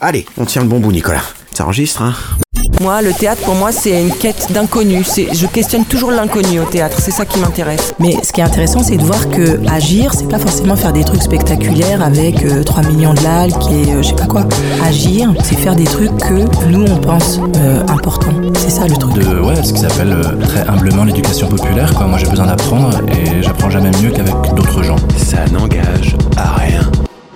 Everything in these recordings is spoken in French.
Allez, on tient le bon bout, Nicolas. Ça enregistre, hein Moi, le théâtre, pour moi, c'est une quête d'inconnu. C'est- Je questionne toujours l'inconnu au théâtre. C'est ça qui m'intéresse. Mais ce qui est intéressant, c'est de voir que agir, c'est pas forcément faire des trucs spectaculaires avec euh, 3 millions de likes et euh, je sais pas quoi. Agir, c'est faire des trucs que nous on pense euh, importants. C'est ça le truc. de ouais, ce qu'ils appellent euh, très humblement l'éducation populaire. Quoi. Moi, j'ai besoin d'apprendre et j'apprends jamais mieux qu'avec d'autres gens. Ça n'engage à rien.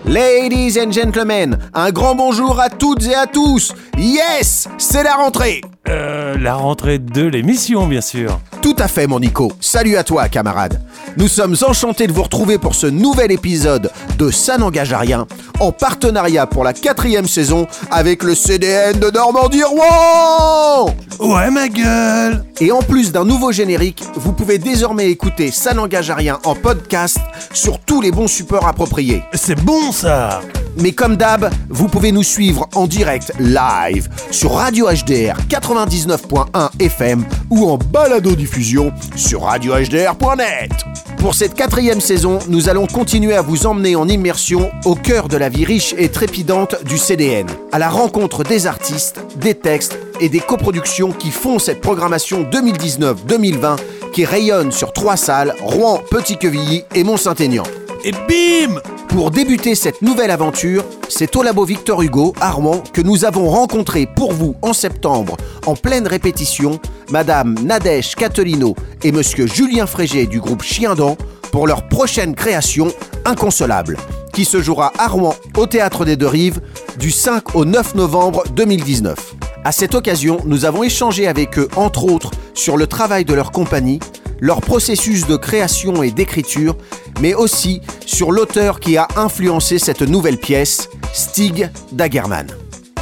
Ladies and gentlemen, un grand bonjour à toutes et à tous. Yes, c'est la rentrée. Euh, la rentrée de l'émission, bien sûr. Tout à fait, mon Nico. Salut à toi, camarade. Nous sommes enchantés de vous retrouver pour ce nouvel épisode de Ça n'engage à rien, en partenariat pour la quatrième saison avec le CDN de Normandie-Rouen. Ouais, ma gueule Et en plus d'un nouveau générique, vous pouvez désormais écouter Ça n'engage à rien en podcast sur tous les bons supports appropriés. C'est bon, ça Mais comme d'hab, vous pouvez nous suivre en direct live sur Radio HDR 99.1 FM ou en balado-diffusion sur radiohdr.net. Pour cette quatrième saison, nous allons continuer à vous emmener en immersion au cœur de la vie riche et trépidante du CDN, à la rencontre des artistes, des textes et des coproductions qui font cette programmation 2019-2020 qui rayonne sur trois salles, Rouen, Petit-Quevilly et Mont-Saint-Aignan. Et bim Pour débuter cette nouvelle aventure, c'est au labo Victor Hugo, à Rouen, que nous avons rencontré pour vous en septembre, en pleine répétition, Madame Nadège Catelino et Monsieur Julien Frégé du groupe Chiendent pour leur prochaine création Inconsolable, qui se jouera à Rouen au Théâtre des Deux Rives du 5 au 9 novembre 2019. À cette occasion, nous avons échangé avec eux, entre autres, sur le travail de leur compagnie, leur processus de création et d'écriture, mais aussi sur l'auteur qui a influencé cette nouvelle pièce, Stig Dagerman.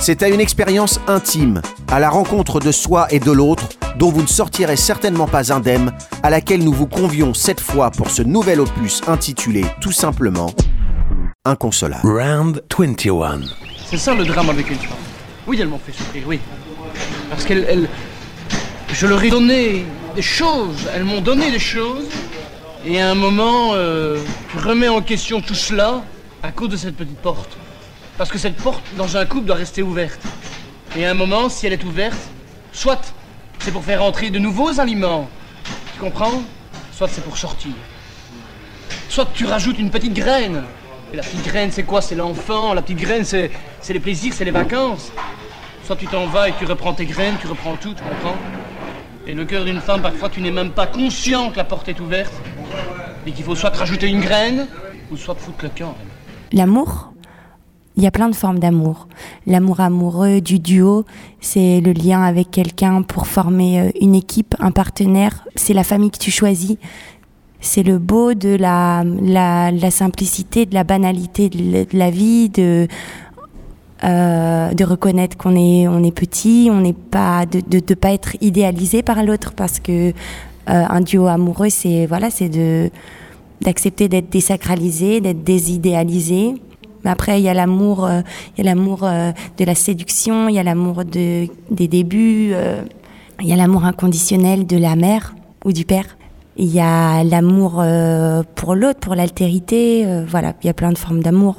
C'est à une expérience intime, à la rencontre de soi et de l'autre, dont vous ne sortirez certainement pas indemne, à laquelle nous vous convions cette fois pour ce nouvel opus intitulé tout simplement Inconsolable. Round 21. C'est ça le drame avec une femme. Oui, elles m'ont fait souffrir, oui. Parce qu'elles. elles- Je leur ai donné des choses, elles m'ont donné des choses, et à un moment, euh, je remets en question tout cela à cause de cette petite porte. Parce que cette porte, dans un couple, doit rester ouverte. Et à un moment, si elle est ouverte, soit c'est pour faire entrer de nouveaux aliments, tu comprends Soit c'est pour sortir. Soit tu rajoutes une petite graine. Et la petite graine, c'est quoi? C'est l'enfant. La petite graine, c'est les plaisirs, c'est les vacances. Soit tu t'en vas et tu reprends tes graines, tu reprends tout, tu comprends? Et le cœur d'une femme, parfois, tu n'es même pas conscient que la porte est ouverte. Et qu'il faut soit te rajouter une graine, ou soit te foutre le camp. L'amour, il y a plein de formes d'amour. L'amour amoureux du duo, c'est le lien avec quelqu'un pour former euh, une équipe, un partenaire. C'est la famille que tu choisis. C'est le beau de la, la, simplicité, de la banalité de la vie, de, euh, de reconnaître qu'on est, on est petit, on n'est pas, de ne pas être idéalisé par l'autre parce que euh, un duo amoureux, c'est voilà, c'est de d'accepter d'être désacralisé, d'être désidéalisé. Mais après, il y a l'amour, euh, il y a l'amour de la séduction, il y a l'amour de, des débuts, il y a l'amour inconditionnel de la mère ou du père. Il y a l'amour pour l'autre, pour l'altérité. voilà, il y a plein de formes d'amour.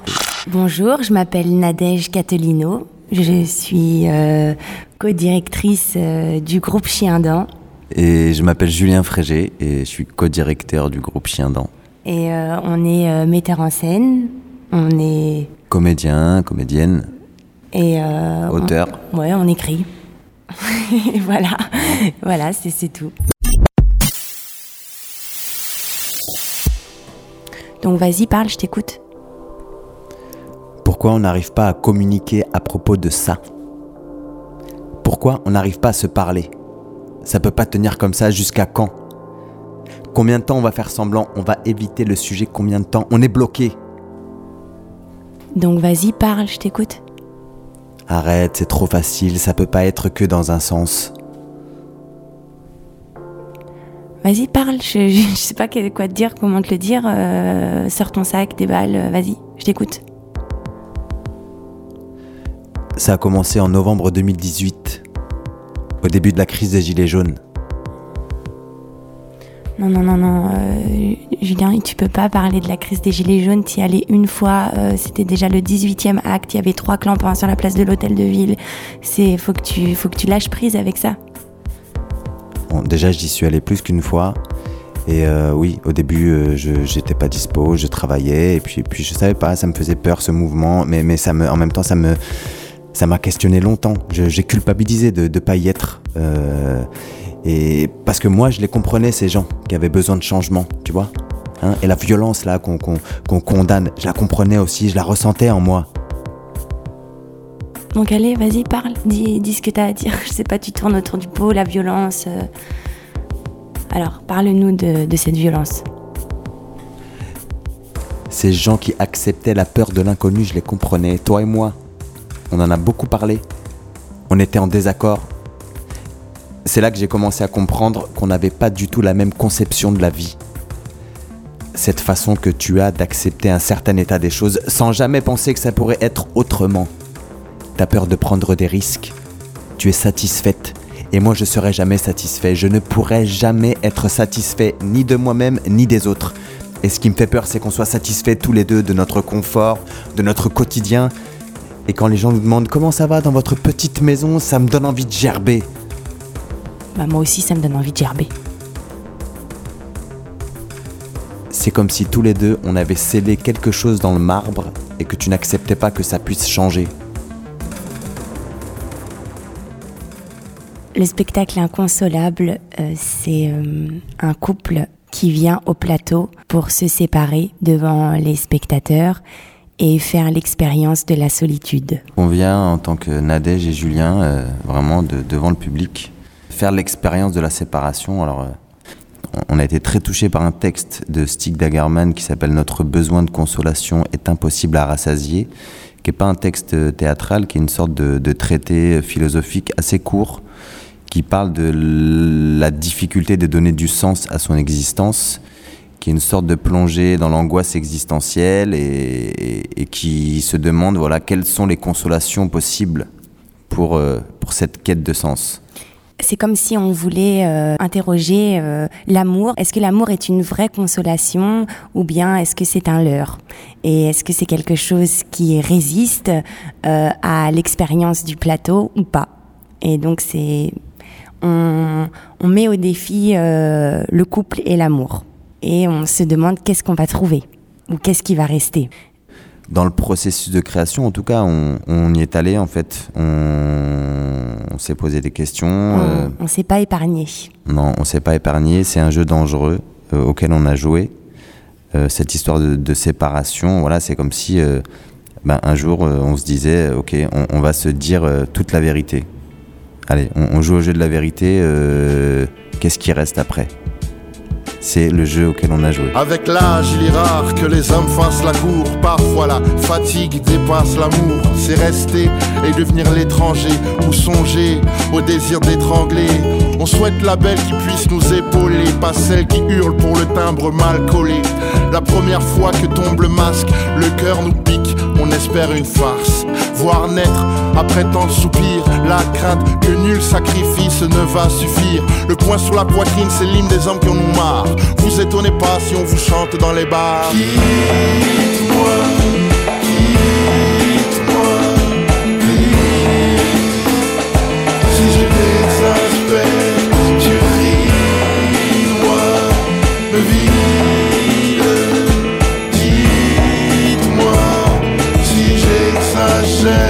Bonjour, je m'appelle Nadège Catelino. Je suis euh, co-directrice euh, du groupe Chien Dent. Et je m'appelle Julien Frégé et je suis co-directeur du groupe Chien Dent. Et euh, on est euh, metteur en scène, on est Comédien, comédienne, et auteur. on- ouais, on écrit. Voilà, voilà, c'est tout. Donc vas-y, parle, je t'écoute. Pourquoi on n'arrive pas à communiquer à propos de ça Pourquoi on n'arrive pas à se parler Ça peut pas tenir comme ça jusqu'à quand Combien de temps on va faire semblant On va éviter le sujet combien de temps On est bloqué. Donc vas-y, parle, je t'écoute. Arrête, c'est trop facile, ça peut pas être que dans un sens. Vas-y, parle, je, je, je sais pas quoi te dire, comment te le dire. euh, sors ton sac, déballe, euh, vas-y, je t'écoute. Ça a commencé en novembre 2018, au début de la crise des Gilets jaunes. Non, non, non, non, euh, Julien, tu peux pas parler de la crise des Gilets jaunes. Tu y allais une fois, euh, c'était déjà le 18e acte. Il y avait trois clampins sur la place de l'hôtel de ville. C'est, faut que tu, faut que tu lâches prise avec ça. Bon, déjà, j'y suis allé plus qu'une fois. Et euh, oui, au début, euh, je j'étais pas dispo, je travaillais, et puis, puis je savais pas, ça me faisait peur ce mouvement, mais, mais ça me, en même temps, ça me, ça m'a questionné longtemps. J'ai culpabilisé de ne pas y être. Euh, et parce que moi, je les comprenais, ces gens qui avaient besoin de changement, tu vois. Hein, et la violence là qu'on condamne, je la comprenais aussi, je la ressentais en moi. Donc allez, vas-y, parle, dis, dis ce que t'as à dire. Je sais pas, tu tournes autour du pot, la violence. euh. Alors, parle-nous de, de cette violence. Ces gens qui acceptaient la peur de l'inconnu, je les comprenais. Toi et moi, on en a beaucoup parlé. On était en désaccord. C'est là que j'ai commencé à comprendre qu'on n'avait pas du tout la même conception de la vie. Cette façon que tu as d'accepter un certain état des choses sans jamais penser que ça pourrait être autrement. T'as peur de prendre des risques. Tu es satisfaite. Et moi, je serai jamais satisfait. Je ne pourrai jamais être satisfait ni de moi-même ni des autres. Et ce qui me fait peur, c'est qu'on soit satisfaits tous les deux de notre confort, de notre quotidien. Et quand les gens nous demandent comment ça va dans votre petite maison, ça me donne envie de gerber. Bah, moi aussi, ça me donne envie de gerber. C'est comme si tous les deux, on avait scellé quelque chose dans le marbre et que tu n'acceptais pas que ça puisse changer. Le spectacle inconsolable, euh, c'est euh, un couple qui vient au plateau pour se séparer devant les spectateurs et faire l'expérience de la solitude. On vient en tant que Nadège et Julien, euh, vraiment de- devant le public, faire l'expérience de la séparation. Alors, euh, on a été très touché par un texte de Stig Dagerman qui s'appelle Notre besoin de consolation est impossible à rassasier, qui n'est pas un texte euh, théâtral, qui est une sorte de, traité philosophique assez court, qui parle de la difficulté de donner du sens à son existence qui est une sorte de plongée dans l'angoisse existentielle et, qui se demande voilà quelles sont les consolations possibles pour, euh, pour cette quête de sens. C'est comme si on voulait euh, interroger euh, l'amour. Est-ce que l'amour est une vraie consolation ou bien est-ce que c'est un leurre? Et est-ce que c'est quelque chose qui résiste à l'expérience du plateau ou pas? Et donc c'est on, met au défi le couple et l'amour et on se demande qu'est-ce qu'on va trouver ou qu'est-ce qui va rester. Dans le processus de création, en tout cas, on, on y est allé en fait. On, on s'est posé des questions. euh, On, on s'est pas épargné. Non, on s'est pas épargné. C'est un jeu dangereux euh, auquel on a joué. Euh, cette histoire de, de séparation, voilà, c'est comme si euh, ben, un jour euh, on se disait, euh, ok, on, on va se dire euh, toute la vérité. Allez, on, joue au jeu de la vérité. euh, Qu'est-ce qui reste après? C'est le jeu auquel on a joué. Avec l'âge, il est rare que les hommes fassent la cour. Parfois la fatigue dépasse l'amour. C'est rester et devenir l'étranger ou songer au désir d'étrangler. On souhaite la belle qui puisse nous épauler, pas celle qui hurle pour le timbre mal collé. La première fois que tombe le masque, le cœur nous pique, on espère une farce. Voir naître après tant de soupirs, la crainte que nul sacrifice ne va suffire. Le poing sur la poitrine, c'est l'hymne des hommes qui en ont marre. Vous étonnez pas si on vous chante dans les bars. J'exagère.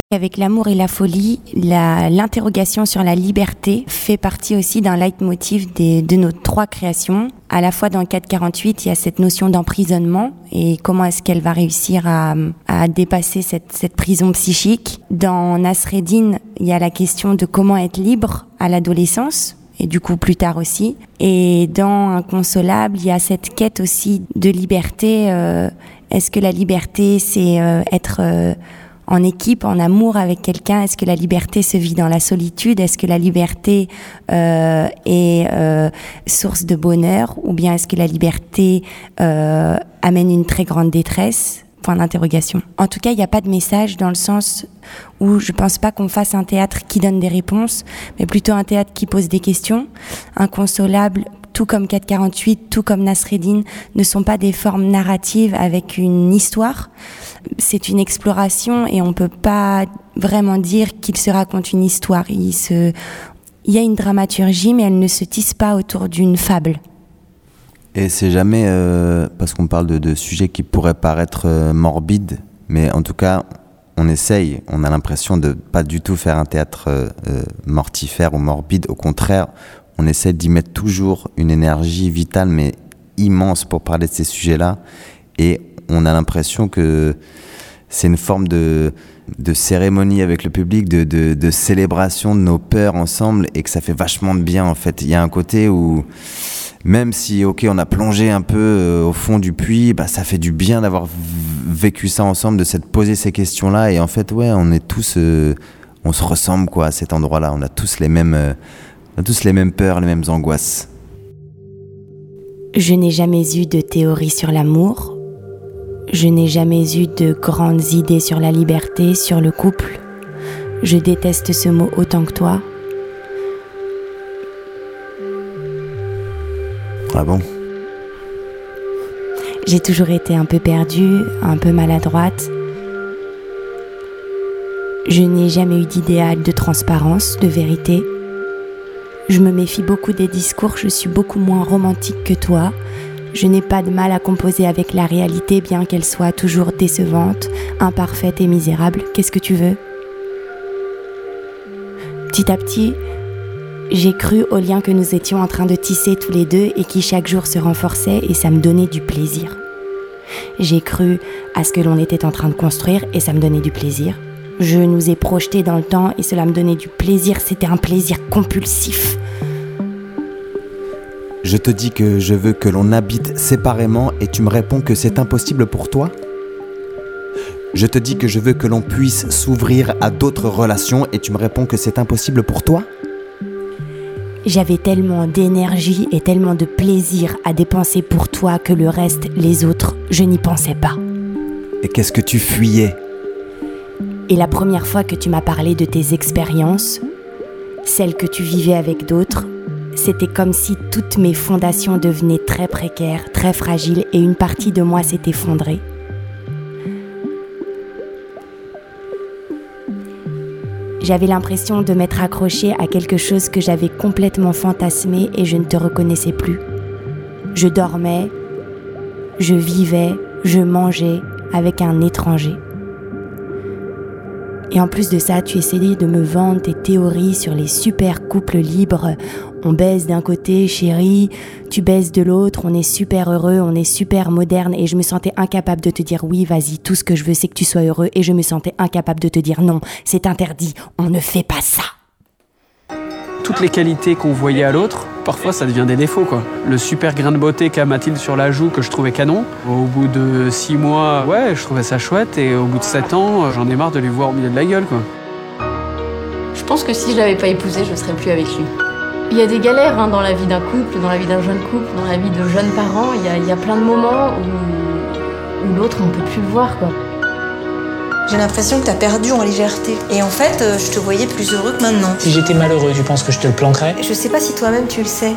Avec l'amour et la folie, l'interrogation sur la liberté fait partie aussi d'un leitmotiv des- de nos trois créations. À la fois dans le 448, il y a cette notion d'emprisonnement et comment est-ce qu'elle va réussir à, à dépasser cette, cette prison psychique. Dans Nasreddin, il y a la question de comment être libre à l'adolescence et du coup plus tard aussi. Et dans Inconsolable, il y a cette quête aussi de liberté. euh, Est-ce que la liberté, c'est euh, être euh, en équipe, en amour avec quelqu'un? Est-ce que la liberté se vit dans la solitude? Est-ce que la liberté euh, est source de bonheur? Ou bien est-ce que la liberté amène une très grande détresse? Point d'interrogation. En tout cas, il n'y a pas de message dans le sens où je pense pas qu'on fasse un théâtre qui donne des réponses, mais plutôt un théâtre qui pose des questions. Inconsolable tout comme 448, tout comme Nasreddin, ne sont pas des formes narratives avec une histoire. C'est une exploration et on peut pas vraiment dire qu'il se raconte une histoire. Il il y a une dramaturgie, mais elle ne se tisse pas autour d'une fable. Et c'est jamais euh, parce qu'on parle de, de, sujets qui pourraient paraître euh, morbides, mais en tout cas, on essaye, on a l'impression de pas du tout faire un théâtre euh, mortifère ou morbide. Au contraire, on essaie d'y mettre toujours une énergie vitale, mais immense pour parler de ces sujets-là. Et on a l'impression que c'est une forme de, cérémonie avec le public, de, célébration de nos peurs ensemble, et que ça fait vachement de bien en fait. Il y a un côté où même si ok on a plongé un peu euh, au fond du puits, bah, ça fait du bien d'avoir vécu ça ensemble, de s'être posé ces questions-là. Et en fait, ouais, on est tous, euh, on se ressemble quoi à cet endroit-là. On a tous les mêmes, euh, on a tous les mêmes peurs, les mêmes angoisses. Je n'ai jamais eu de théorie sur l'amour. Je n'ai jamais eu de grandes idées sur la liberté, sur le couple. Je déteste ce mot autant que toi. Ah bon? J'ai toujours été un peu perdue, un peu maladroite. Je n'ai jamais eu d'idéal de transparence, de vérité. Je me méfie beaucoup des discours, je suis beaucoup moins romantique que toi. Je n'ai pas de mal à composer avec la réalité, bien qu'elle soit toujours décevante, imparfaite et misérable. Qu'est-ce que tu veux? Petit à petit, j'ai cru au lien que nous étions en train de tisser tous les deux et qui chaque jour se renforçait et ça me donnait du plaisir. J'ai cru à ce que l'on était en train de construire et ça me donnait du plaisir. Je nous ai projetés dans le temps et cela me donnait du plaisir. C'était un plaisir compulsif. Je te dis que je veux que l'on habite séparément et tu me réponds que c'est impossible pour toi Je te dis que je veux que l'on puisse s'ouvrir à d'autres relations et tu me réponds que c'est impossible pour toi j'avais tellement d'énergie et tellement de plaisir à dépenser pour toi que le reste, les autres, je n'y pensais pas. Et qu'est-ce que tu fuyais? Et la première fois que tu m'as parlé de tes expériences, celles que tu vivais avec d'autres, c'était comme si toutes mes fondations devenaient très précaires, très fragiles et une partie de moi s'est effondrée. J'avais l'impression de m'être accrochée à quelque chose que j'avais complètement fantasmé et je ne te reconnaissais plus. Je dormais, je vivais, je mangeais avec un étranger. Et en plus de ça, tu essayais de me vendre tes théories sur les super couples libres. On baise d'un côté, chérie, tu baises de l'autre, on est super heureux, on est super moderne. Et je me sentais incapable de te dire oui, vas-y, tout ce que je veux, c'est que tu sois heureux. Et je me sentais incapable de te dire non, c'est interdit, on ne fait pas ça. Toutes les qualités qu'on voyait à l'autre, parfois ça devient des défauts quoi. Le super grain de beauté qu'a Mathilde sur la joue que je trouvais canon, au bout de six mois, ouais, je trouvais ça chouette et au bout de sept ans, j'en ai marre de lui voir au milieu de la gueule. Je pense que si je l'avais pas épousé, je serais plus avec lui. Il y a des galères hein, dans la vie d'un couple, dans la vie d'un jeune couple, dans la vie de jeunes parents. Il y a, plein de moments où, l'autre on peut plus le voir. J'ai l'impression que t'as perdu en légèreté. Et en fait, euh, je te voyais plus heureux que maintenant. Si j'étais malheureux, tu penses que je te le planquerais? Je sais pas si toi-même tu le sais.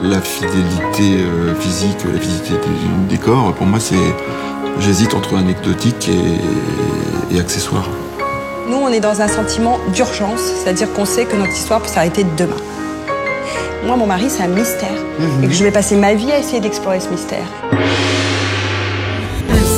La fidélité euh, physique, la fidélité du décor, pour moi, c'est. J'hésite entre anecdotique et, et accessoire. Nous, on est dans un sentiment d'urgence, c'est-à-dire qu'on sait que notre histoire peut s'arrêter demain. Moi, mon mari, c'est un mystère. Et que je vais passer ma vie à essayer d'explorer ce mystère.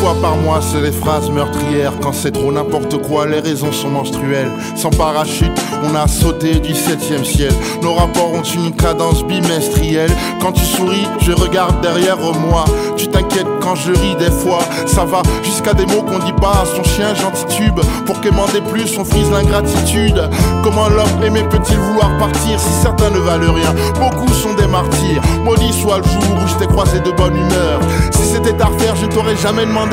Fois par mois, c'est les phrases meurtrières. Quand c'est trop n'importe quoi, les raisons sont menstruelles. Sans parachute, on a sauté du septième ciel. Nos rapports ont une cadence bimestrielle. Quand tu souris, je regarde derrière moi. Tu t'inquiètes quand je ris des fois. Ça va jusqu'à des mots qu'on dit pas à son chien gentil tube. Pour quémander plus, on frise l'ingratitude. Comment l'homme aimait peut-il vouloir partir si certains ne valent rien? Beaucoup sont des martyrs. Maudit soit le jour où je t'ai croisé de bonne humeur. Si c'était à refaire, je t'aurais jamais demandé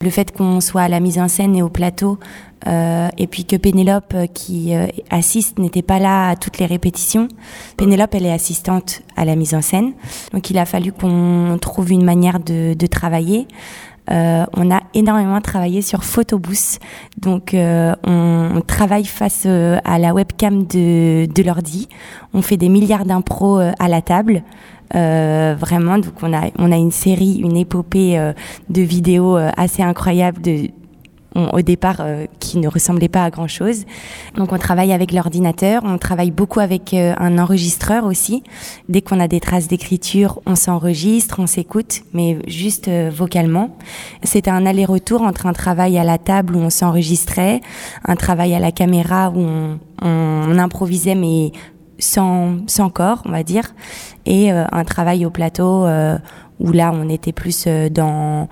Le fait qu'on soit à la mise en scène et au plateau, euh, et puis que Pénélope, euh, qui euh, assiste, n'était pas là à toutes les répétitions. Pénélope, elle est assistante à la mise en scène, donc il a fallu qu'on trouve une manière de travailler. Euh, on a énormément travaillé sur Photobooth. Donc, euh, on, travaille face euh, à la webcam de, l'ordi. On fait des milliards d'impros à la table. Vraiment, donc on a on a une série, une épopée de vidéos assez incroyable de au départ euh, qui ne ressemblait pas à grand chose. Donc on travaille avec l'ordinateur, on travaille beaucoup avec euh, un enregistreur aussi. Dès qu'on a des traces d'écriture, on s'enregistre, on s'écoute, mais juste euh, vocalement. C'était un aller-retour entre un travail à la table où on s'enregistrait, un travail à la caméra où on, on- improvisait mais sans, sans corps, on va dire, et un travail au plateau où là on était plus dans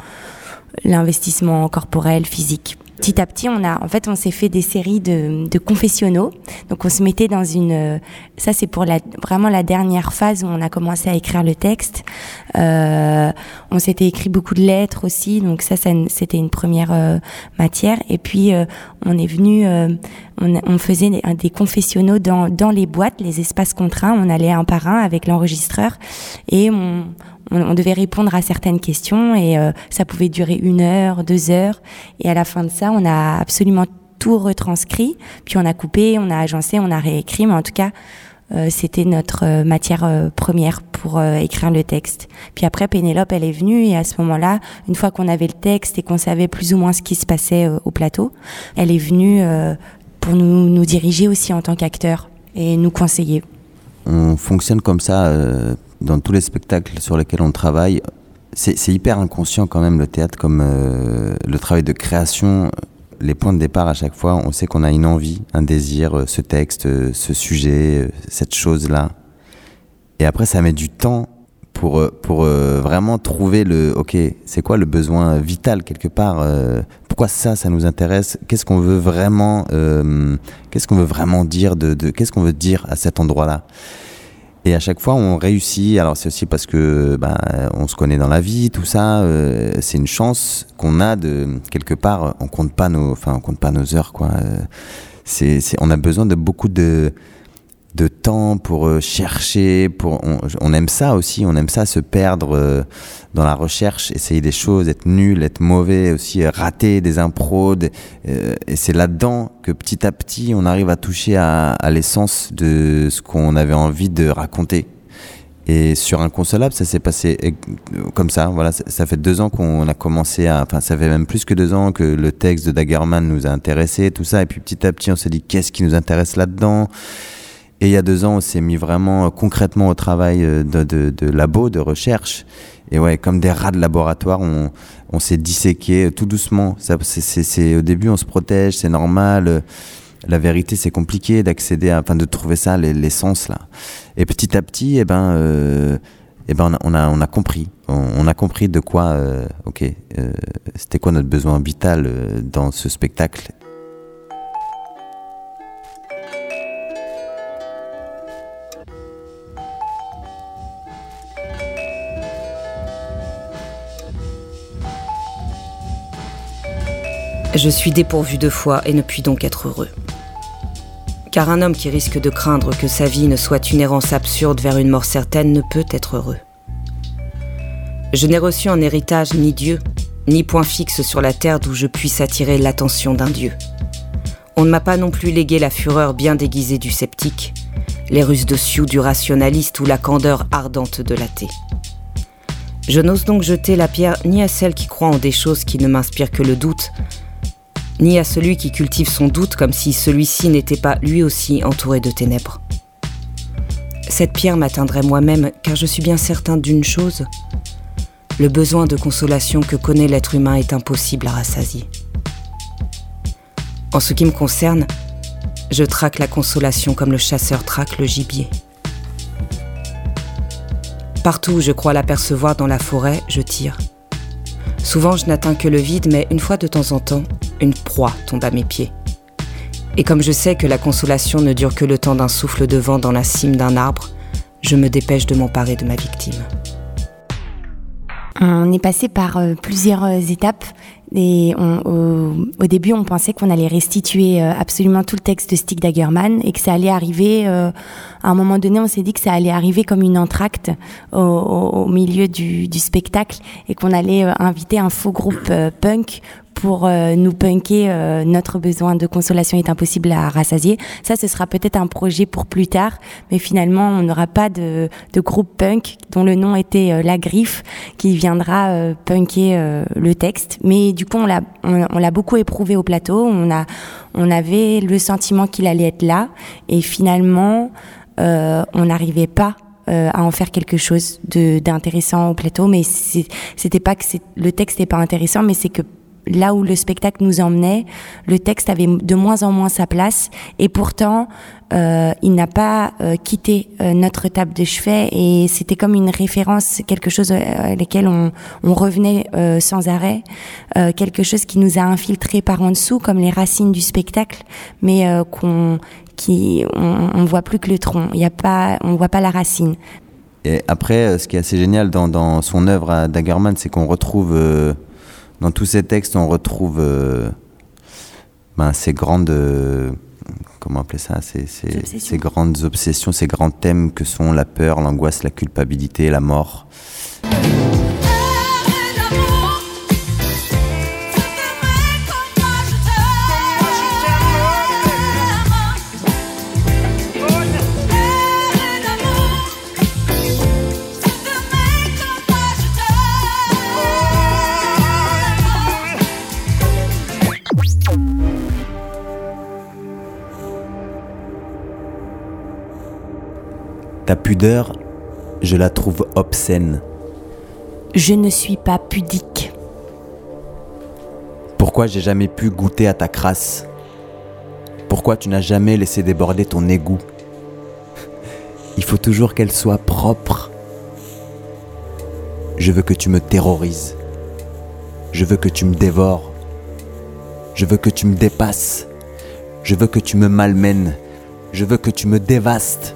l'investissement corporel, physique. Petit à petit, on a, en fait, on s'est fait des séries de, de confessionnaux. Donc, on se mettait dans une, euh, ça c'est pour la, vraiment la dernière phase où on a commencé à écrire le texte. Euh, on s'était écrit beaucoup de lettres aussi. Donc ça, c'était une première euh, matière. Et puis, euh, on est venu, on, on faisait des, des confessionnaux dans, dans les boîtes, les espaces contraints. On allait un par un avec l'enregistreur et on, on, devait répondre à certaines questions et euh, ça pouvait durer une heure, deux heures. Et à la fin de ça, on a absolument tout retranscrit, puis on a coupé, on a agencé, on a réécrit, mais en tout cas, euh, c'était notre euh, matière première pour écrire le texte. Puis après, Pénélope, elle est venue et à ce moment-là, une fois qu'on avait le texte et qu'on savait plus ou moins ce qui se passait au plateau, elle est venue pour nous, nous diriger aussi en tant qu'acteur et nous conseiller. On fonctionne comme ça dans tous les spectacles sur lesquels on travaille. C'est hyper inconscient quand même le théâtre, comme euh, le travail de création. Les points de départ à chaque fois, on sait qu'on a une envie, un désir, euh, ce texte, euh, ce sujet, cette chose-là. Et après, ça met du temps pour, pour vraiment trouver le, ok, c'est quoi le besoin vital quelque part Pourquoi ça, ça nous intéresse? Qu'est-ce qu'on veut vraiment, qu'est-ce qu'on veut vraiment dire de, qu'est-ce qu'on veut dire à cet endroit-là? Et à chaque fois, on réussit. Alors, c'est aussi parce que ben, on se connaît dans la vie, tout ça. euh, c'est une chance qu'on a de quelque part. On compte pas nos, enfin, on compte pas nos heures, quoi. Euh, c'est, on a besoin de beaucoup de de temps pour euh, chercher, pour on, aime ça aussi, on aime ça se perdre euh, dans la recherche, essayer des choses, être nul, être mauvais, aussi euh, rater des impros, des- et c'est là-dedans que petit à petit on arrive à toucher à, à l'essence de ce qu'on avait envie de raconter. Et sur Inconsolable, ça s'est passé comme ça. Voilà, ça, fait deux ans qu'on a commencé à, enfin, ça fait même plus que deux ans que le texte de Daggerman nous a intéressé, tout ça. Et puis petit à petit, on s'est dit qu'est-ce qui nous intéresse là-dedans? Et il y a deux ans, on s'est mis vraiment euh, concrètement au travail euh, de, de, de labo, de recherche. Et ouais, comme des rats de laboratoire, on, on s'est disséqué euh, tout doucement. Ça, c'est, c'est, c'est- au début, on se protège, c'est normal. La vérité, c'est compliqué d'accéder enfin, de trouver ça, l'e- l'essence là. Et petit à petit, eh ben, euh, eh ben, on a, on a, compris. On, on a compris de quoi, euh, ok, euh, c'était quoi notre besoin vital dans ce spectacle. Je suis dépourvu de foi et ne puis donc être heureux. Car un homme qui risque de craindre que sa vie ne soit une errance absurde vers une mort certaine ne peut être heureux. Je n'ai reçu en héritage ni Dieu, ni point fixe sur la terre d'où je puisse attirer l'attention d'un Dieu. On ne m'a pas non plus légué la fureur bien déguisée du sceptique, les ruses de Sioux du rationaliste ou la candeur ardente de l'athée. Je n'ose donc jeter la pierre ni à celle qui croit en des choses qui ne m'inspirent que le doute, ni à celui qui cultive son doute comme si celui-ci n'était pas lui aussi entouré de ténèbres. Cette pierre m'atteindrait moi-même car je suis bien certain d'une chose, le besoin de consolation que connaît l'être humain est impossible à rassasier. En ce qui me concerne, je traque la consolation comme le chasseur traque le gibier. Partout où je crois l'apercevoir dans la forêt, je tire. Souvent, je n'atteins que le vide, mais une fois de temps en temps, une proie tombe à mes pieds. Et comme je sais que la consolation ne dure que le temps d'un souffle de vent dans la cime d'un arbre, je me dépêche de m'emparer de ma victime. On est passé par euh, plusieurs euh, étapes Et au, début, on pensait qu'on allait restituer euh, absolument tout le texte de Stig Dagerman et que ça allait arriver. euh, à un moment donné, on s'est dit que ça allait arriver comme une entracte au, milieu du, spectacle et qu'on allait euh, inviter un faux groupe punk pour euh, nous punker euh, notre besoin de consolation est impossible à rassasier. Ça, ce sera peut-être un projet pour plus tard, mais finalement, on n'aura pas de, de groupe punk dont le nom était euh, La Griffe qui viendra punker le texte. Mais du coup, on l'a on, l'a beaucoup éprouvé au plateau. On a on avait le sentiment qu'il allait être là, et finalement, euh, on n'arrivait pas euh, à en faire quelque chose d'intéressant au plateau, mais c'était pas que le texte n'est pas intéressant, mais c'est que là où le spectacle nous emmenait, le texte avait de moins en moins sa place, et pourtant euh, il n'a pas euh, quitté euh, notre table de chevet, et c'était comme une référence, quelque chose à laquelle on, revenait sans arrêt, quelque chose qui nous a infiltré par en dessous, comme les racines du spectacle, mais qu'on qui voit plus que le tronc. Il y a pas, on voit pas la racine. Et après, ce qui est assez génial dans, son œuvre à Dagerman, c'est qu'on retrouve, dans tous ses textes, on retrouve euh, ben, ces grandes. euh, comment appeler ça ces, ces- ces grandes obsessions, ces grands thèmes que sont la peur, l'angoisse, la culpabilité, la mort. Ta pudeur, je la trouve obscène. Je ne suis pas pudique. Pourquoi j'ai jamais pu goûter à ta crasse? Pourquoi tu n'as jamais laissé déborder ton égout? Il faut toujours qu'elle soit propre. Je veux que tu me terrorises. Je veux que tu me dévores. Je veux que tu me dépasses. Je veux que tu me malmènes. Je veux que tu me dévastes.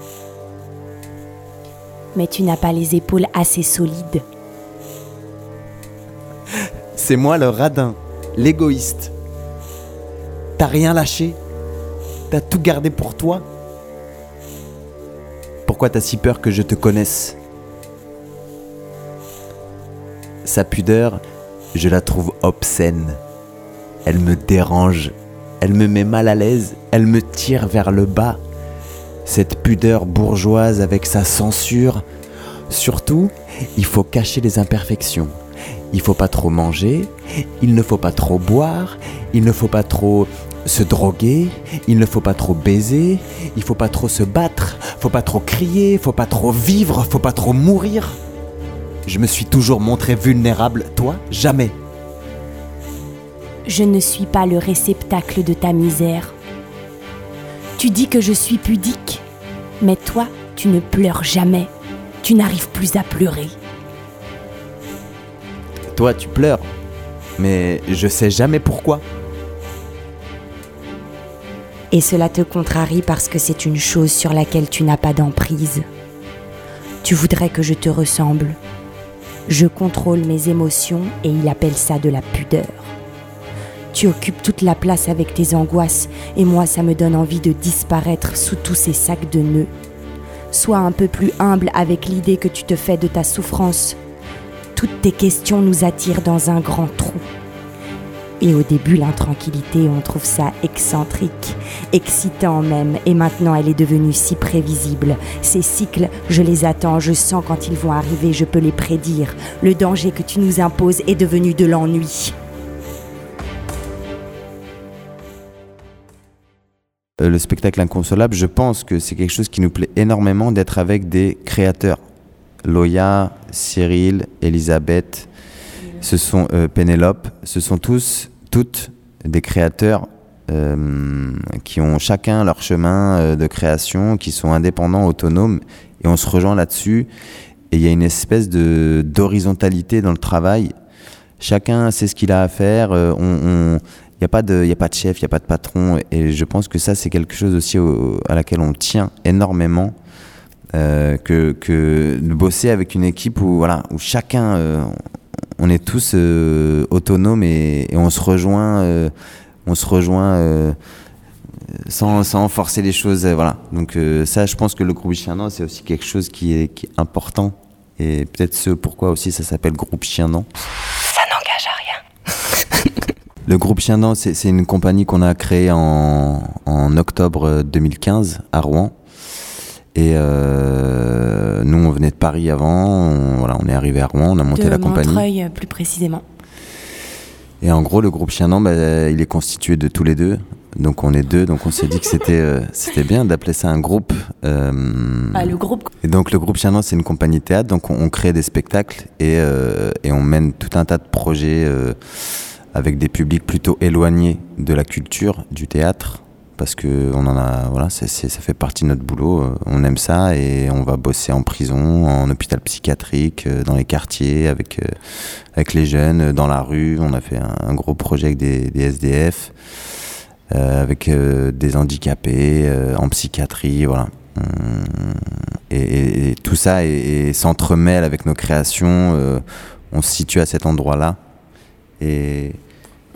Mais tu n'as pas les épaules assez solides. C'est moi le radin, l'égoïste. T'as rien lâché T'as tout gardé pour toi Pourquoi t'as si peur que je te connaisse? Sa pudeur, je la trouve obscène. Elle me dérange, elle me met mal à l'aise, elle me tire vers le bas. Cette pudeur bourgeoise avec sa censure. Surtout, il faut cacher les imperfections. Il faut pas trop manger, il ne faut pas trop boire, il ne faut pas trop se droguer, il ne faut pas trop baiser, il faut pas trop se battre, faut pas trop crier, faut pas trop vivre, faut pas trop mourir. Je me suis toujours montré vulnérable, toi, jamais. Je ne suis pas le réceptacle de ta misère. Tu dis que je suis pudique, mais toi, tu ne pleures jamais. Tu n'arrives plus à pleurer. Toi, tu pleures, mais je sais jamais pourquoi. Et cela te contrarie parce que c'est une chose sur laquelle tu n'as pas d'emprise. Tu voudrais que je te ressemble. Je contrôle mes émotions et il appelle ça de la pudeur. Tu occupes toute la place avec tes angoisses et moi ça me donne envie de disparaître sous tous ces sacs de nœuds. Sois un peu plus humble avec l'idée que tu te fais de ta souffrance. Toutes tes questions nous attirent dans un grand trou. Et au début, l'intranquillité, on trouve ça excentrique, excitant même, et maintenant elle est devenue si prévisible. Ces cycles, je les attends, je sens quand ils vont arriver, je peux les prédire. Le danger que tu nous imposes est devenu de l'ennui. Le spectacle inconsolable, je pense que c'est quelque chose qui nous plaît énormément d'être avec des créateurs. Loya, Cyril, Elisabeth, ce sont euh, Pénélope, ce sont tous, toutes des créateurs euh, qui ont chacun leur chemin euh, de création, qui sont indépendants, autonomes, et on se rejoint là-dessus. Et il y a une espèce de d'horizontalité dans le travail. Chacun sait ce qu'il a à faire. euh, n'y a, pas de- y a pas de chef, il n'y a pas de patron. Et je pense que ça, c'est quelque chose aussi au- à laquelle on tient énormément. euh, que, que de bosser avec une équipe où, voilà, où chacun, euh, on est tous euh, autonomes et, et on se rejoint, euh, on se rejoint euh, sans, sans forcer les choses. euh, voilà. Donc ça, je pense que le groupe Chien c'est aussi quelque chose qui est, qui est important. Et peut-être ce pourquoi aussi ça s'appelle groupe Chien Nan. Ça n'engage à rien. Le groupe Chien Nan, c'est une compagnie qu'on a créée en, en octobre 2015 à Rouen. Et euh, nous, on venait de Paris avant. On, voilà, on est arrivé à Rouen, on a monté de la compagnie. Montreuil, euh, plus précisément. Et en gros, le groupe Chien Nan, bah, il est constitué de tous les deux. Donc on est deux, donc on s'est dit que c'était euh, c'était bien d'appeler ça un groupe. euh, Ah, le groupe. et donc le groupe Chien Nan, c'est une compagnie de théâtre, donc on, on crée des spectacles et, euh, et on mène tout un tas de projets euh, avec des publics plutôt éloignés de la culture, du théâtre, parce que on en a, voilà, ça fait partie de notre boulot. euh, On aime ça et on va bosser en prison, en hôpital psychiatrique, euh, dans les quartiers, avec euh, avec les jeunes, dans la rue. On a fait un, gros projet avec des, SDF, avec des handicapés, en psychiatrie, voilà. Hum, Et, et- tout ça s'entremêle avec nos créations. on se situe à cet endroit-là.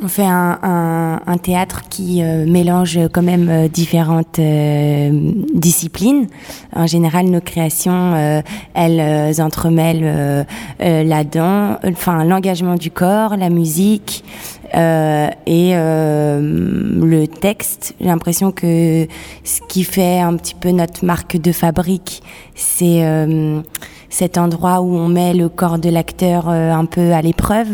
On fait un, théâtre qui euh, mélange quand même euh, différentes euh, disciplines. En général, nos créations, elles entremêlent la enfin l'engagement du corps, la musique et le texte. J'ai l'impression que ce qui fait un petit peu notre marque de fabrique, c'est cet endroit où on met le corps de l'acteur un peu à l'épreuve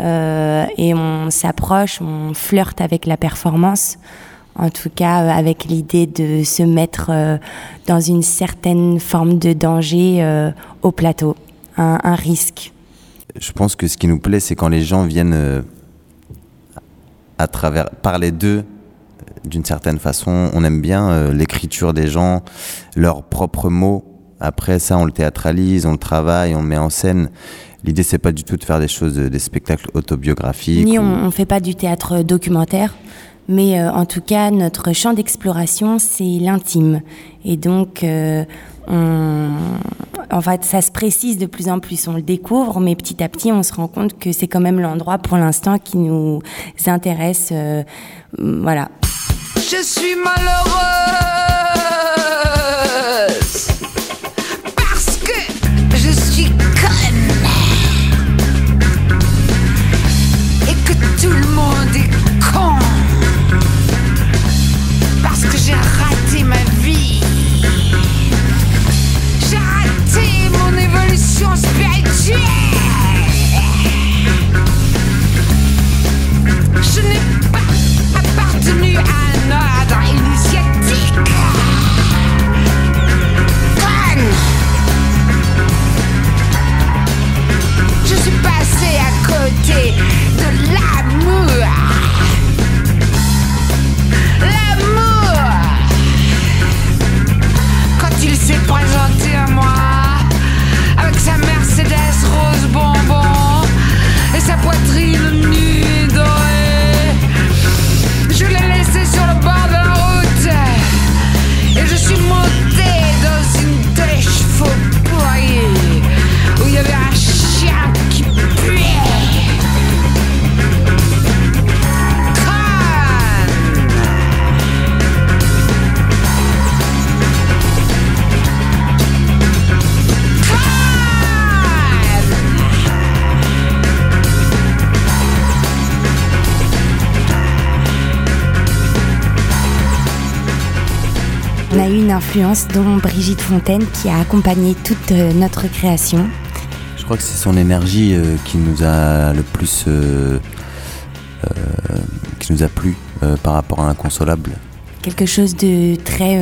et on s'approche, on flirte avec la performance. En tout cas, euh, avec l'idée de se mettre euh, dans une certaine forme de danger euh, au plateau, un, un risque. je pense que ce qui nous plaît, c'est quand les gens viennent euh, à travers parler d'eux euh, d'une certaine façon. On aime bien euh, l'écriture des gens, leurs propres mots. Après ça, on le théâtralise, on le travaille, on le met en scène. L'idée, c'est pas du tout de faire des choses, euh, des spectacles autobiographiques. Ni ou- on ne fait pas du théâtre documentaire, mais euh, en tout cas, notre champ d'exploration, c'est l'intime. Et donc, euh, on, en fait, ça se précise de plus en plus. On le découvre, mais petit à petit, on se rend compte que c'est quand même l'endroit pour l'instant qui nous intéresse. euh, voilà. Je suis malheureuse le dont Brigitte Fontaine qui a accompagné toute euh, notre création. Je crois que c'est son énergie euh, qui nous a le plus, euh, euh, qui nous a plu par rapport à l'inconsolable. quelque chose de très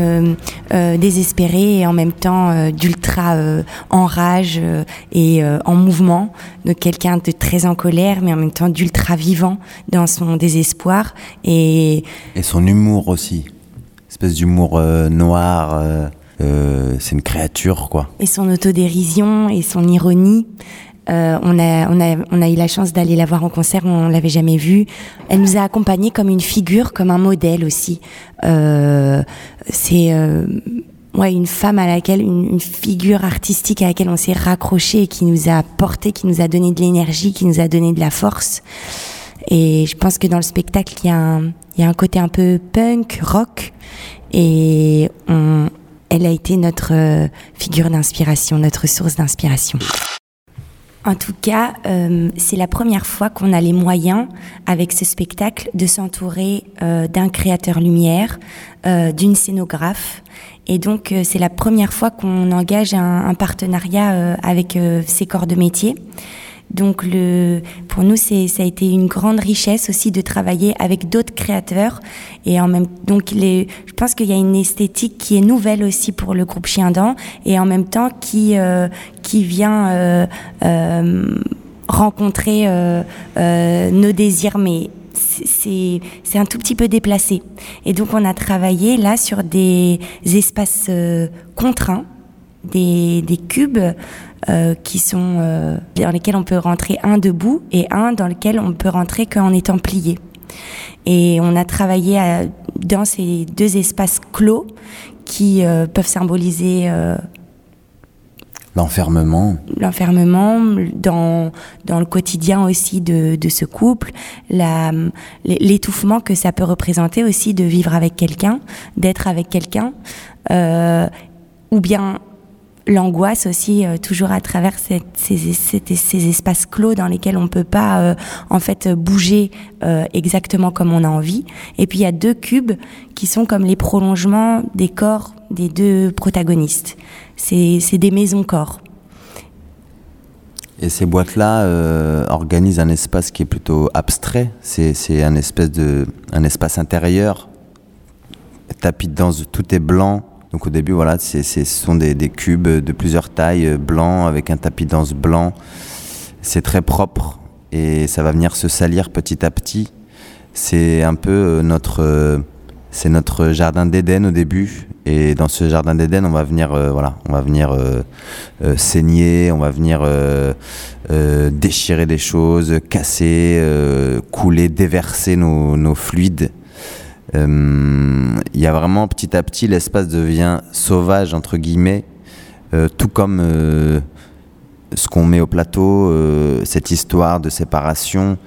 désespéré et en même temps d'ultra en rage et en mouvement, de quelqu'un de très en colère mais en même temps d'ultra vivant dans son désespoir et Et son humour aussi. Espèce d'humour euh, noir. euh, euh, c'est une créature, quoi. et son autodérision et son ironie. On, a, on, a, on a eu la chance d'aller la voir en concert, on l'avait jamais vue. Elle nous a accompagnés comme une figure, comme un modèle aussi. C'est euh, une femme à laquelle, une, une figure artistique à laquelle on s'est raccroché et qui nous a porté, qui nous a donné de l'énergie, qui nous a donné de la force. Et je pense que dans le spectacle, il y, a un- il y a un côté un peu punk, rock. Et elle a été notre euh, figure d'inspiration, notre source d'inspiration. En tout cas, euh, c'est la première fois qu'on a les moyens, avec ce spectacle, de s'entourer euh, d'un créateur lumière, d'une scénographe. Et donc, c'est la première fois qu'on engage un, un partenariat avec ces corps de métier. Donc, le, pour nous, c'est, ça a été une grande richesse aussi de travailler avec d'autres créateurs. Et en même, donc, les, je pense qu'il y a une esthétique qui est nouvelle aussi pour le groupe Chien Dent et en même temps qui, euh, qui vient euh, euh, rencontrer euh, euh, nos désirs, mais c'est- c'est un tout petit peu déplacé. Et donc, on a travaillé là sur des espaces euh, contraints, des, des cubes euh, qui sont euh, dans lesquels on peut rentrer un debout et un dans lequel on peut rentrer qu'en étant plié. Et on a travaillé à- dans ces deux espaces clos qui euh, peuvent symboliser euh, L'enfermement. l'enfermement, dans, dans le quotidien aussi de, de ce couple, l'étouffement que ça peut représenter aussi de vivre avec quelqu'un, d'être avec quelqu'un, euh, ou bien l'angoisse aussi, euh, toujours à travers ces, ces- ces espaces clos dans lesquels on peut pas euh, en fait bouger euh, exactement comme on a envie. Et puis il y a deux cubes qui sont comme les prolongements des corps des deux protagonistes. C'est des maisons-corps. Et ces boîtes-là euh, organisent un espace qui est plutôt abstrait. C'est c'est un espèce de un espace intérieur. Tapis de danse, tout est blanc. Donc au début, voilà, c'est ce sont des, cubes de plusieurs tailles euh, blancs avec un tapis de danse blanc. C'est très propre et ça va venir se salir petit à petit. C'est un peu euh, notre euh, c'est notre jardin d'Éden au début et dans ce jardin d'Éden on va venir voilà on va venir saigner on va venir déchirer des choses casser couler déverser nos, fluides il y a vraiment petit à petit l'espace devient sauvage entre guillemets euh, tout comme euh, ce qu'on met au plateau euh, cette histoire de séparation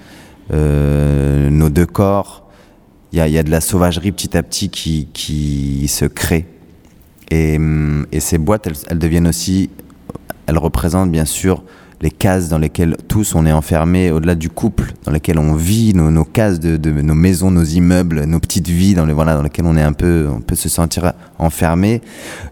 nos deux corps il y a, de la sauvagerie petit à petit qui, se crée. Et, hum, ces boîtes, elles deviennent aussi, elles représentent bien sûr les cases dans lesquelles tous on est enfermés, au-delà du couple, dans lesquelles on vit, nos, nos cases de, de nos maisons, nos immeubles, nos petites vies, dans, les, voilà, dans lesquelles on est un peu, on peut se sentir enfermé.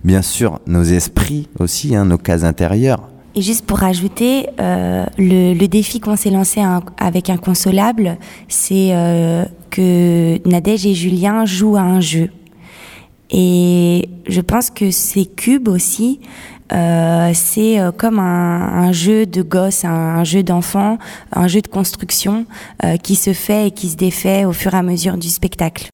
Bien sûr, nos esprits aussi, hein, nos cases intérieures. Et juste pour rajouter, euh, le, le défi qu'on s'est lancé un- avec Inconsolable, c'est euh, que Nadège et Julien jouent à un jeu. Et je pense que ces cubes aussi, euh, c'est euh, comme un, jeu de gosse, un, un jeu d'enfant, un jeu de construction euh, qui se fait et qui se défait au fur et à mesure du spectacle.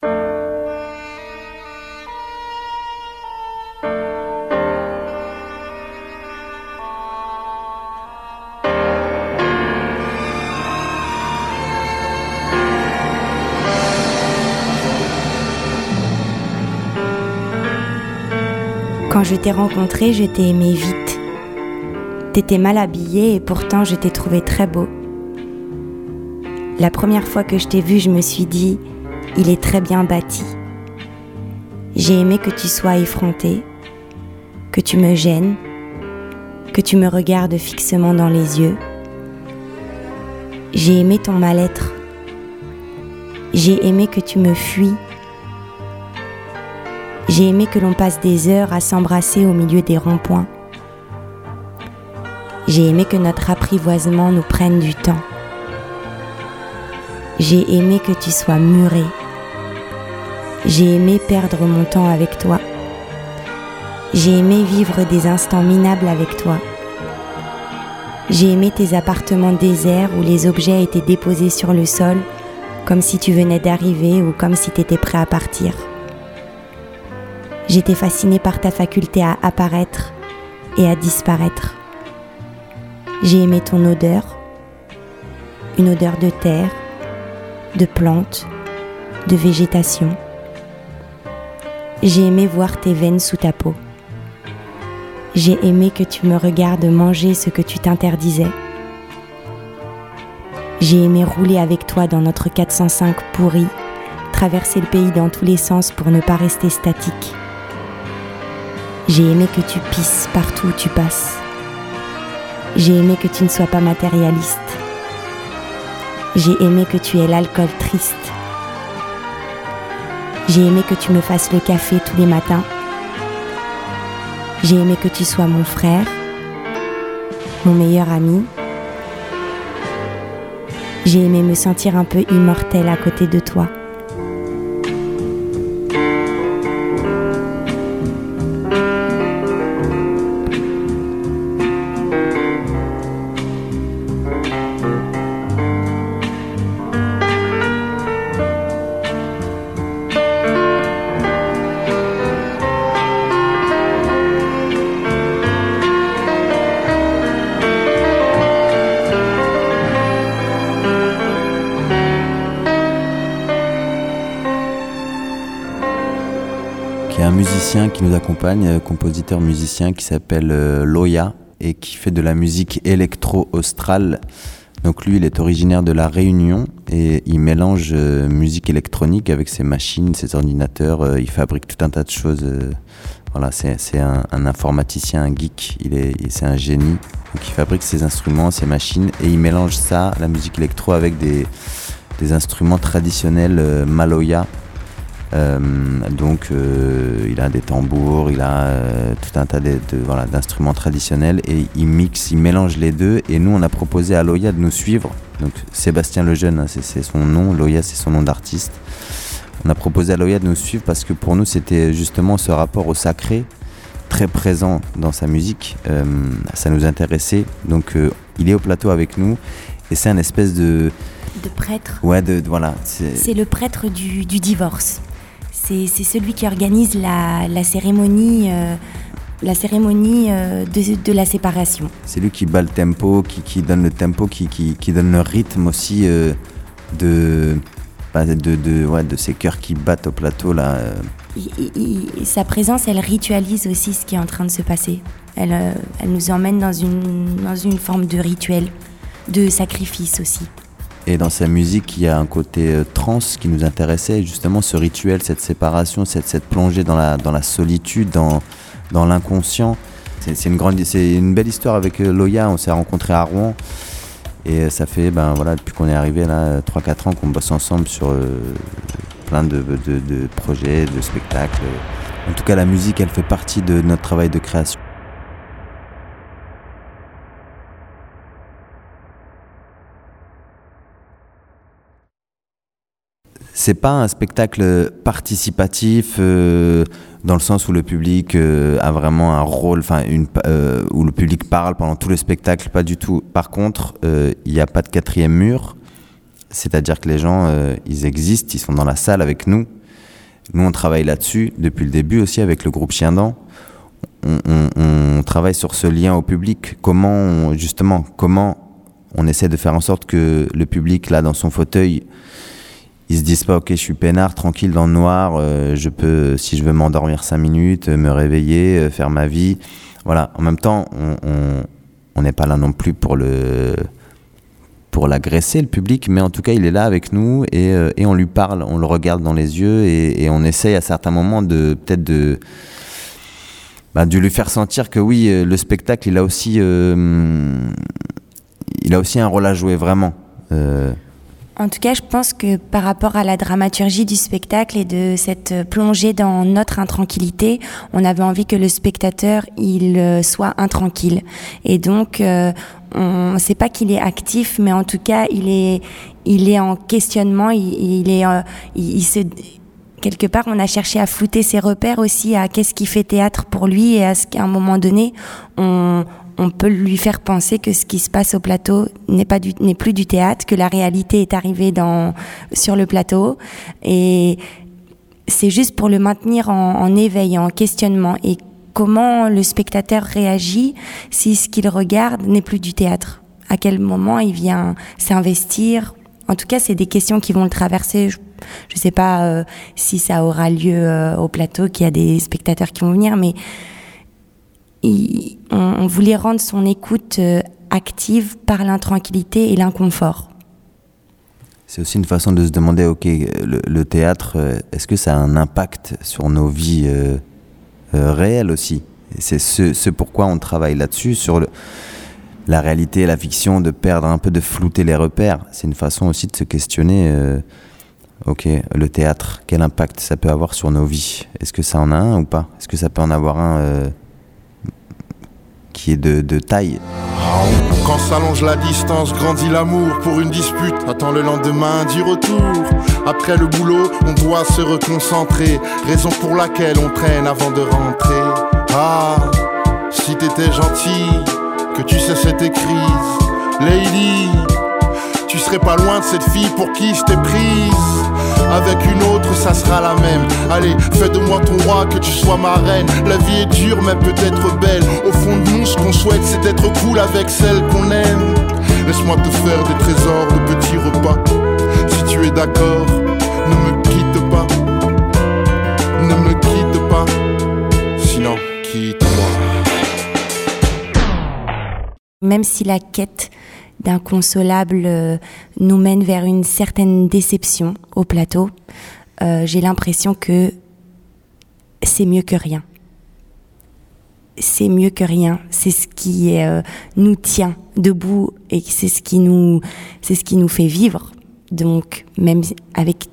Quand je t'ai rencontré, je t'ai aimé vite. T'étais mal habillé et pourtant je t'ai trouvé très beau. La première fois que je t'ai vu, je me suis dit, il est très bien bâti. J'ai aimé que tu sois effronté, que tu me gênes, que tu me regardes fixement dans les yeux. J'ai aimé ton mal-être. J'ai aimé que tu me fuis. J'ai aimé que l'on passe des heures à s'embrasser au milieu des ronds-points. J'ai aimé que notre apprivoisement nous prenne du temps. J'ai aimé que tu sois muré. J'ai aimé perdre mon temps avec toi. J'ai aimé vivre des instants minables avec toi. J'ai aimé tes appartements déserts où les objets étaient déposés sur le sol, comme si tu venais d'arriver ou comme si tu étais prêt à partir. J'étais fascinée par ta faculté à apparaître et à disparaître. J'ai aimé ton odeur, une odeur de terre, de plantes, de végétation. J'ai aimé voir tes veines sous ta peau. J'ai aimé que tu me regardes manger ce que tu t'interdisais. J'ai aimé rouler avec toi dans notre 405 pourri, traverser le pays dans tous les sens pour ne pas rester statique. J'ai aimé que tu pisses partout où tu passes. J'ai aimé que tu ne sois pas matérialiste. J'ai aimé que tu aies l'alcool triste. J'ai aimé que tu me fasses le café tous les matins. J'ai aimé que tu sois mon frère, mon meilleur ami. J'ai aimé me sentir un peu immortel à côté de toi. Euh, compositeur musicien qui s'appelle euh, Loya et qui fait de la musique électro-australe. Donc lui, il est originaire de la Réunion et il mélange euh, musique électronique avec ses machines, ses ordinateurs. il fabrique tout un tas de choses. voilà, c'est un, un informaticien, un geek. Il est, c'est un génie. Donc il fabrique ses instruments, ses machines et il mélange ça, la musique électro, avec des, des instruments traditionnels maloya. Euh, donc euh, il a des tambours, il a euh, tout un tas de, de- voilà, d'instruments traditionnels et il mixe, il mélange les deux. Et nous, on a proposé à Loya de nous suivre. Donc Sébastien Lejeune, hein, c'est, c'est son nom, Loya c'est son nom d'artiste. On a proposé à Loya de nous suivre parce que pour nous, c'était justement ce rapport au sacré très présent dans sa musique. Euh, ça nous intéressait. Donc euh, il est au plateau avec nous et c'est un espèce de... De prêtre. Ouais, de, de- voilà. c'est- C'est le prêtre du, du divorce. C'est celui qui organise la, la cérémonie, euh, la cérémonie euh, de, de la séparation. C'est lui qui bat le tempo, qui, qui donne le tempo, qui, qui, qui donne le rythme aussi euh, de, bah, de, de, ouais, de ces cœurs qui battent au plateau. Là, euh. Il- il- il- sa présence, elle ritualise aussi ce qui est en train de se passer. Elle, euh, elle nous emmène dans une, dans une forme de rituel, de sacrifice aussi. Et dans sa musique, il y a un côté euh, trans qui nous intéressait, justement ce rituel, cette séparation, cette, plongée dans la, solitude, dans, l'inconscient. C'est une, belle histoire avec euh, Loya, on s'est rencontrés à Rouen. Et euh, ça fait, ben voilà, depuis qu'on est arrivé là, 3-4 ans qu'on bosse ensemble sur plein de projets, de spectacles. En tout cas, la musique, elle fait partie de notre travail de création. C'est pas un spectacle participatif euh, dans le sens où le public euh, a vraiment un rôle, enfin euh, où le public parle pendant tout le spectacle, pas du tout. Par contre, euh, il n'y a pas de quatrième mur, c'est-à-dire que les gens, euh, ils existent, ils sont dans la salle avec nous. Nous, on travaille là-dessus depuis le début aussi avec le groupe Chien Dent. On, on- on travaille sur ce lien au public. Comment, justement, comment on essaie de faire en sorte que le public, là, dans son fauteuil, ils se disent pas ok je suis peinard tranquille dans le noir euh, je peux si je veux m'endormir cinq minutes euh, me réveiller euh, faire ma vie. Voilà. En même temps on n'est pas là non plus pour le pour l'agresser le public mais en tout cas il est là avec nous et, et on lui parle on le regarde dans les yeux et, on essaye à certains moments de peut-être de bah, lui faire sentir que oui le spectacle il a aussi il a aussi un rôle à jouer vraiment En tout cas, je pense que par rapport à la dramaturgie du spectacle et de cette plongée dans notre intranquillité, on avait envie que le spectateur il euh, soit intranquille. Et donc, euh, on sait pas qu'il est actif, mais en tout cas, il est il est en questionnement. Il, il est euh, il, il se quelque part, on a cherché à flouter ses repères aussi à qu'est-ce qui fait théâtre pour lui et à ce qu'à un moment donné, on, on peut lui faire penser que ce qui se passe au plateau n'est pas n'est plus du théâtre, que la réalité est arrivée dans, sur le plateau et c'est juste pour le maintenir en, en éveil, en questionnement et comment le spectateur réagit si ce qu'il regarde n'est plus du théâtre? À quel moment il vient s'investir? En tout cas, c'est des questions qui vont le traverser. Je ne sais pas euh, si ça aura lieu euh, au plateau, qu'il y a des spectateurs qui vont venir, mais on, voulait rendre son écoute euh, active par l'intranquillité et l'inconfort. C'est aussi une façon de se demander, ok, le, théâtre, euh, est-ce que ça a un impact sur nos vies euh, réelles aussi? C'est ce, pourquoi on travaille là-dessus, sur la réalité et la fiction, de perdre un peu, de flouter les repères. C'est une façon aussi de se questionner, ok, le théâtre, quel impact ça peut avoir sur nos vies? Est-ce que ça en a un ou pas? Est-ce que ça peut en avoir un de, taille Quand s'allonge la distance, grandit l'amour pour une dispute. Attends le lendemain du retour. Après le boulot, on doit se reconcentrer. Raison pour laquelle on traîne avant de rentrer. Ah, si t'étais gentil, que tu cessais tes crises. Lady, tu serais pas loin de cette fille pour qui je t'ai prise. Avec une autre, ça sera la même. Allez, fais de moi ton roi, que tu sois ma reine. La vie est dure, mais peut-être belle. Au fond de nous, ce qu'on souhaite, c'est d'être cool avec celle qu'on aime. Laisse-moi te faire des trésors de petits repas. Si tu es d'accord, ne me quitte pas. Ne me quitte pas. Sinon, quitte-moi. Même si la quête d'inconsolable euh, nous mène vers une certaine déception au plateau, euh, j'ai l'impression que c'est mieux que rien. C'est mieux que rien. C'est ce qui euh, nous tient debout et c'est ce qui nous, c'est ce qui nous fait vivre. Donc, même avec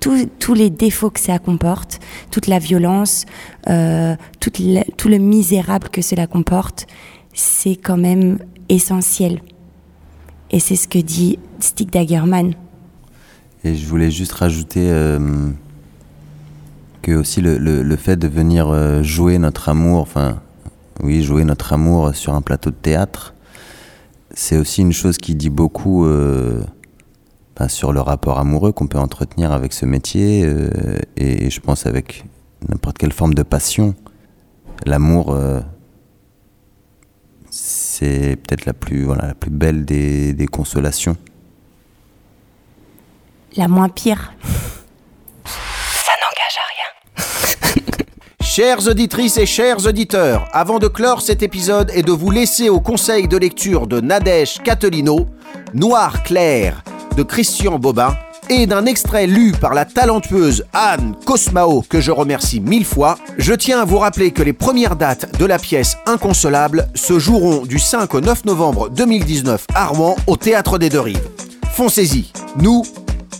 tous- les défauts que ça comporte, toute la violence, tout le misérable que cela comporte, c'est quand même essentiel. Et c'est ce que dit Stig Dagerman. Et je voulais juste rajouter euh, que aussi le, le- le fait de venir euh, jouer notre amour, enfin, oui, jouer notre amour sur un plateau de théâtre, c'est aussi une chose qui dit beaucoup euh, ben, sur le rapport amoureux qu'on peut entretenir avec ce métier euh, et, je pense avec n'importe quelle forme de passion. L'amour, c'est peut-être la plus, voilà, la plus belle des, des consolations. La moins pire. Ça n'engage à rien. Chères auditrices et chers auditeurs, avant de clore cet épisode et de vous laisser au conseil de lecture de Nadège Catelino, Noir clair de Christian Bobin, et d'un extrait lu par la talentueuse Anne Cosmao, que je remercie mille fois, je tiens à vous rappeler que les premières dates de la pièce Inconsolable se joueront du 5 au 9 novembre 2019 à Rouen au Théâtre des Deux Rives. Foncez-y, nous,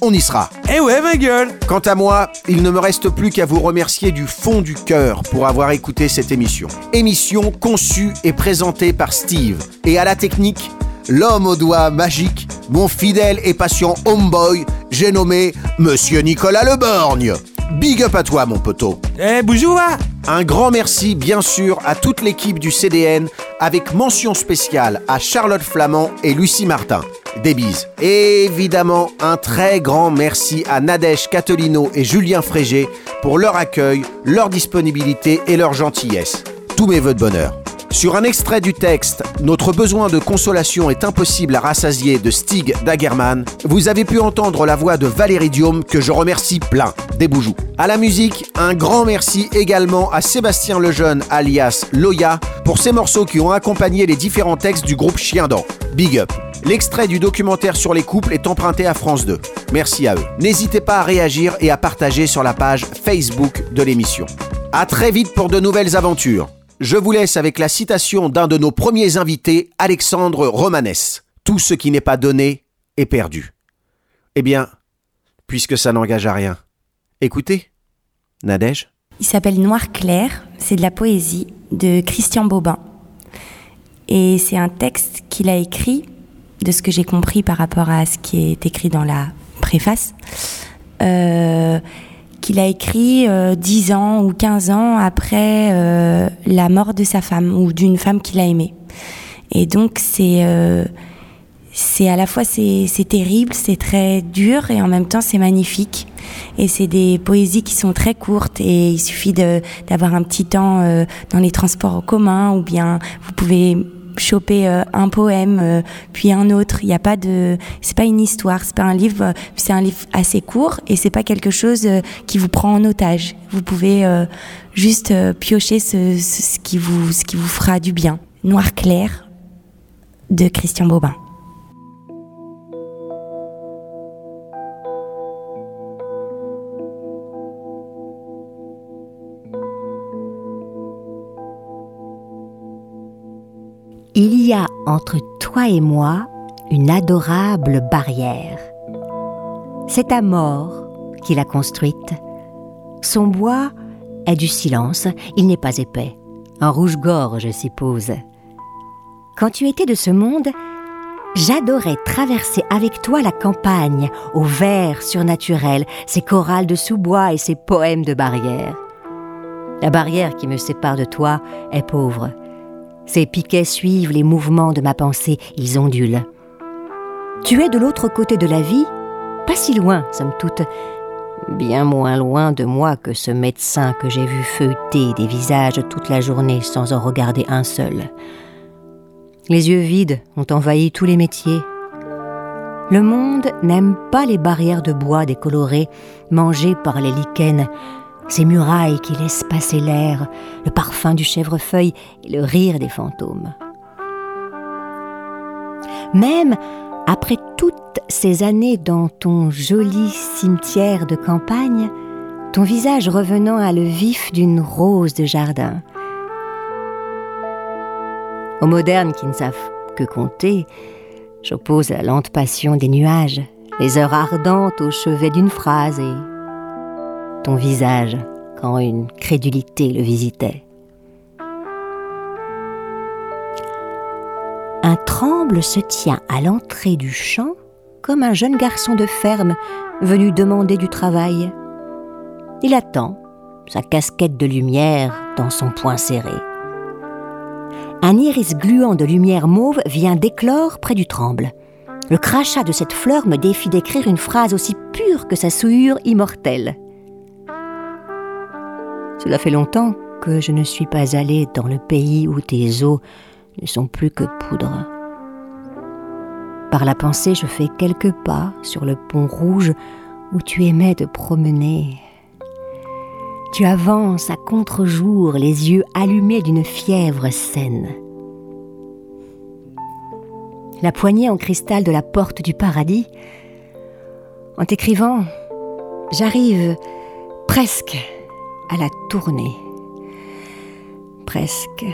on y sera. Eh ouais, ma gueule Quant à moi, il ne me reste plus qu'à vous remercier du fond du cœur pour avoir écouté cette émission. Émission conçue et présentée par Steve. Et à la technique, l'homme aux doigts magiques, mon fidèle et patient homeboy, j'ai nommé Monsieur Nicolas Leborgne. Big up à toi, mon poteau. Eh, bonjour Un grand merci, bien sûr, à toute l'équipe du CDN, avec mention spéciale à Charlotte Flamand et Lucie Martin. Des bises. Et évidemment, un très grand merci à Nadège Catelino et Julien Frégé pour leur accueil, leur disponibilité et leur gentillesse. Tous mes voeux de bonheur. Sur un extrait du texte Notre besoin de consolation est impossible à rassasier de Stig Dagerman, vous avez pu entendre la voix de Valérie Diome que je remercie plein. Des boujoux. À la musique, un grand merci également à Sébastien Lejeune alias Loya pour ses morceaux qui ont accompagné les différents textes du groupe Chien Dent. Big up. L'extrait du documentaire sur les couples est emprunté à France 2. Merci à eux. N'hésitez pas à réagir et à partager sur la page Facebook de l'émission. À très vite pour de nouvelles aventures. Je vous laisse avec la citation d'un de nos premiers invités, Alexandre Romanès. Tout ce qui n'est pas donné est perdu. Eh bien, puisque ça n'engage à rien, écoutez, Nadège. Il s'appelle Noir clair, c'est de la poésie de Christian Bobin. Et c'est un texte qu'il a écrit, de ce que j'ai compris par rapport à ce qui est écrit dans la préface, euh, qu'il a écrit euh, 10 ans ou 15 ans après euh, la mort de sa femme ou d'une femme qu'il a aimée. Et donc c'est euh, c'est à la fois c'est terrible, c'est très dur et en même temps c'est magnifique. Et c'est des poésies qui sont très courtes et il suffit d'avoir un petit temps euh, dans les transports en commun ou bien vous pouvez choper euh, un poème euh, puis un autre. Il n'y a pas de, c'est pas une histoire, c'est pas un livre, c'est un livre assez court et c'est pas quelque chose euh, qui vous prend en otage. Vous pouvez juste piocher ce qui vous, ce qui vous fera du bien. Noir clair de Christian Bobin. Il y a entre toi et moi une adorable barrière. C'est ta mort qui l'a construite. Son bois est du silence, il n'est pas épais. Un rouge-gorge, je suppose. Quand tu étais de ce monde, j'adorais traverser avec toi la campagne, aux vers surnaturels, ses chorales de sous-bois et ses poèmes de barrière. La barrière qui me sépare de toi est pauvre. Ses piquets suivent les mouvements de ma pensée, ils ondulent. Tu es de l'autre côté de la vie, pas si loin, somme toute, bien moins loin de moi que ce médecin que j'ai vu feuilleter des visages toute la journée sans en regarder un seul. Les yeux vides ont envahi tous les métiers. Le monde n'aime pas les barrières de bois décolorées, mangées par les lichens, ces murailles qui laissent passer l'air, le parfum du chèvrefeuille et le rire des fantômes. Même après toutes ces années dans ton joli cimetière de campagne, ton visage revenant à le vif d'une rose de jardin. Aux modernes qui ne savent que compter, j'oppose la lente passion des nuages, les heures ardentes au chevet d'une phrase et ton visage quand une crédulité le visitait. Un tremble se tient à l'entrée du champ comme un jeune garçon de ferme venu demander du travail. Il attend, sa casquette de lumière dans son poing serré. Un iris gluant de lumière mauve vient d'éclore près du tremble. Le crachat de cette fleur me défie d'écrire une phrase aussi pure que sa souillure immortelle. Cela fait longtemps que je ne suis pas allée dans le pays où tes os ne sont plus que poudre. Par la pensée, je fais quelques pas sur le pont rouge où tu aimais te promener. Tu avances à contre-jour, les yeux allumés d'une fièvre saine. La poignée en cristal de la porte du paradis. En t'écrivant, j'arrive presque à la tourner. Presque.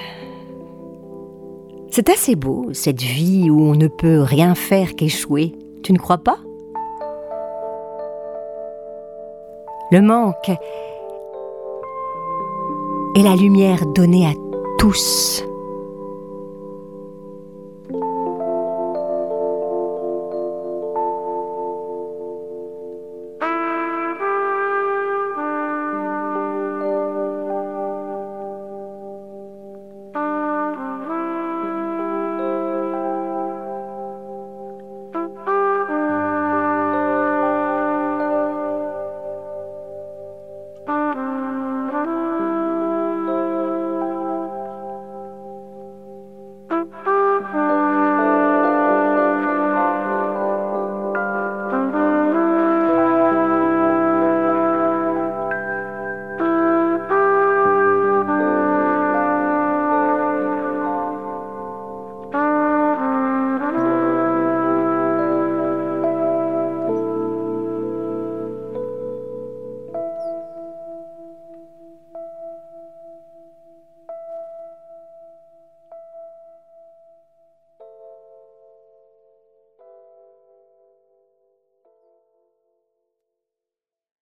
C'est assez beau, cette vie où on ne peut rien faire qu'échouer. Tu ne crois pas? Le manque est la lumière donnée à tous.